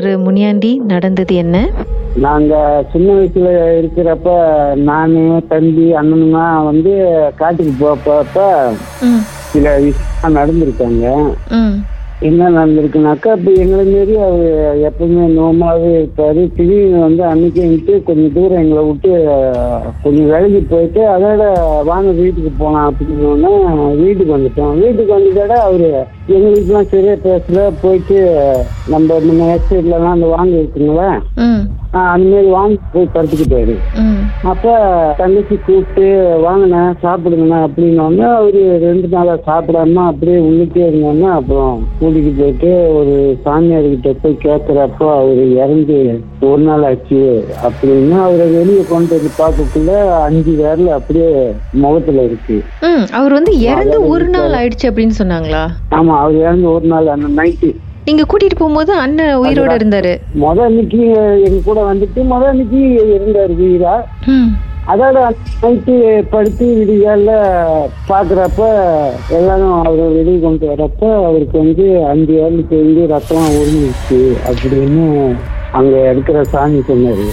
திரு முனியாண்டி நடந்தது என்ன? நாங்க சின்ன வயசுல இருக்கிறப்ப நானு தம்பி அண்ணனுங்க வந்து காட்டுக்கு போப்ப சில விஷயம் நடந்திருக்காங்க. என்ன நடந்திருக்குனாக்கா இப்போ எங்களை மாரி அவர் எப்பவுமே நோமாவே இருப்பார். திடீர்னு வந்து அன்னைக்கு வந்துட்டு கொஞ்சம் தூரம் எங்களை விட்டு கொஞ்சம் விலகி போயிட்டு அதோட வாங்க வீட்டுக்கு போகலாம் அப்படின்னோடனே வீட்டுக்கு வந்துட்டோம். வீட்டுக்கு வந்துட்டோட அவர் எங்களுக்குலாம் சரியா பேசல. போயிட்டு நம்ம முன்ன எஸ்டேட்லலாம் அந்த வாங்க இருக்குங்களா அந்த மாதிரி வாங்கி போய் படுத்துக்கிட்டாரு. அப்ப தங்கச்சி கூப்பிட்டு வாங்கினே சாப்பிடுங்கண்ணா அப்படின்னோடனே அவரு ரெண்டு நாளா சாப்பிடாம அப்படியே உள்ளுக்கே இருந்தோன்னே அப்புறம் கூட்டிட்டு போயிட்டு ஒரு சாமியார்கிட்ட போய் கேட்கறப்போ அவரு இறந்து ஒரு நாள் ஆச்சு அப்படின்னு அவரை வெளியே கொண்டு வந்து பார்க்கக்குள்ள அஞ்சு விரல் அப்படியே முகத்துல இருக்கு. அவர் வந்து இறந்து ஒரு நாள் ஆயிடுச்சு அப்படின்னு சொன்னாங்களா? ஆமா அவர் இறந்து ஒரு நாள் அந்த நைட்டு நீங்க கூட்டிட்டு போகும்போது அண்ணன் உயிரோட இருந்தாரு. முத அன்னைக்கு எங்க கூட வந்துட்டு முத அன்னைக்கு இருந்தாரு வீரா. ம். அதோட நைட்டு படுத்து விடிகால பாக்குறப்ப எல்லாரும் அவரை வெளியே கொண்டு வரப்ப அவருக்கு வந்து அஞ்சு ஏழுக்கு வந்து ரத்தம் உறிஞ்சிச்சு அப்படின்னு அங்க இருக்கிற சாமி சொன்னாரு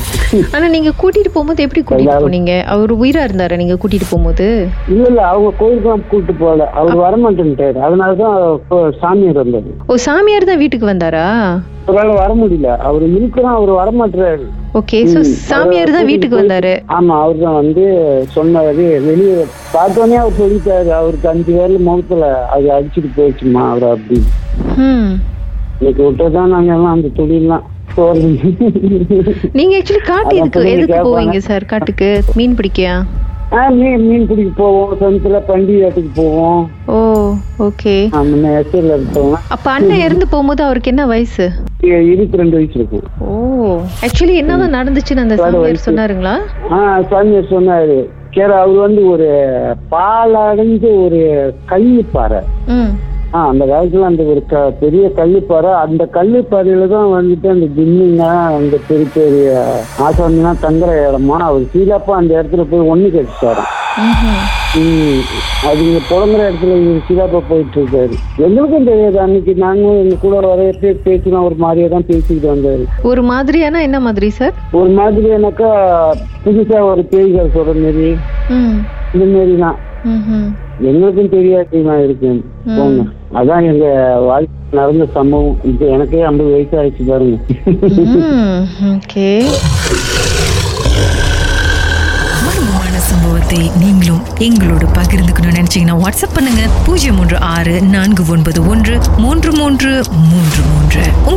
ஆனா நீங்க கூட்டிட்டு போகும்போது எப்படி கூட்டிட்டு போனீங்க? அவர் உயிரா இருந்தாரா நீங்க கூட்டிட்டு போகும்போது? இல்ல இல்ல அவங்க கோயிலுக்குலாம் கூப்பிட்டு போகல. அவர் வரமாட்டேன்ட்டாரு. அதனாலதான் சாமியார் வந்தாரு. ஓ சாமியார் தான் வீட்டுக்கு வந்தாரா? அவரால் வர முடியல. அவர் இருக்கிறோம் அவர் வரமாட்டுறாரு. ஓகே சோ சாமியார் தான் வீட்டுக்கு வந்தாரு. ஆமா அவர் தான் வந்து சொன்னாரு. வெளியே பார்த்தோன்னே அவர் சொல்லிட்டாரு. அவருக்கு அஞ்சு பேர்ல முகத்துல அது அடிச்சுட்டு போயிடுச்சுமா அவர் அப்படி ம். இன்னைக்கு விட்டதான் நாங்க எல்லாம் அந்த தொழிலாம் நீங்க ஆக்சுவலி காட்டு எதுக்கு எதுக்கு. போவீங்க சார்? காட்டுக்கு மீன் பிடிக்கயா? ஆஹ் மீன் மீன் பிடிக்க போவோம். சமயத்துல பண்டிகை இடத்துக்கு போவோம். Oh okay. முன்ன எஸ்டேட்ல இருக்கவங்க அப்ப அண்ணன் இறந்து போகும்போது அவருக்கு என்ன வயசு? இருபத்தி ரெண்டு வயசு இருக்கும் ஓ ஆக்சுவலி என்னதான் நடந்துச்சுன்னு அந்த சாமியார் சொன்னாருங்களா? ஆஹ் சாமியார் சொன்னாரு. கேர அவர் வந்து ஒரு பாலடைஞ்ச ஒரு கள்ளிப்பாறை ம். ஆ அந்த காலத்துல அந்த ஒரு க பெரிய கள்ளிப்பாறை அந்த கள்ளிப்பாறையில தான் வந்துட்டு அந்த ஜிம்மிங்க அந்த பெரிய பெரிய ஆசாமிலாம் தங்குற இடமா அவர் சீலாப்பா அந்த இடத்துல போய் ஒண்ணு கட்டிச்சாராம் ம்ஹும். ம் அது இங்க புலங்குற இடத்துல இவர் சீலாப்பா போயிட்டு இருக்காரு எங்களுக்கும் தெரியாது அன்னைக்கு நாங்களும் எங்க கூட வரையப்பே பேசினா ஒரு மாதிரியே தான் பேசிக்கிட்டு வந்தாரு ஒரு மாதிரியானா என்ன மாதிரி சார் ஒரு மாதிரி எனக்கா புதுசா ஒரு பேய்கள் சொல்ற மாதிரி ம் இந்த மாதிரி தான். எங்களுக்கும் தெரியாது நான் இருக்கேன். போங்க. அதான் எங்க வாழ்க்கை நடந்த சம்பவம். இப்ப எனக்கே ஐம்பது வயசு ஆயிடுச்சு பாருங்க ஓகே. சம்பவத்தை நீங்களும் எங்களோடு பகிர்ந்துக்கணும்னு நினைச்சீங்கன்னா வாட்ஸ்அப் பண்ணுங்க. பூஜ்ஜியம் மூன்று ஆறு நான்கு ஒன்பது ஒன்று மூன்று மூன்று மூன்று மூன்று.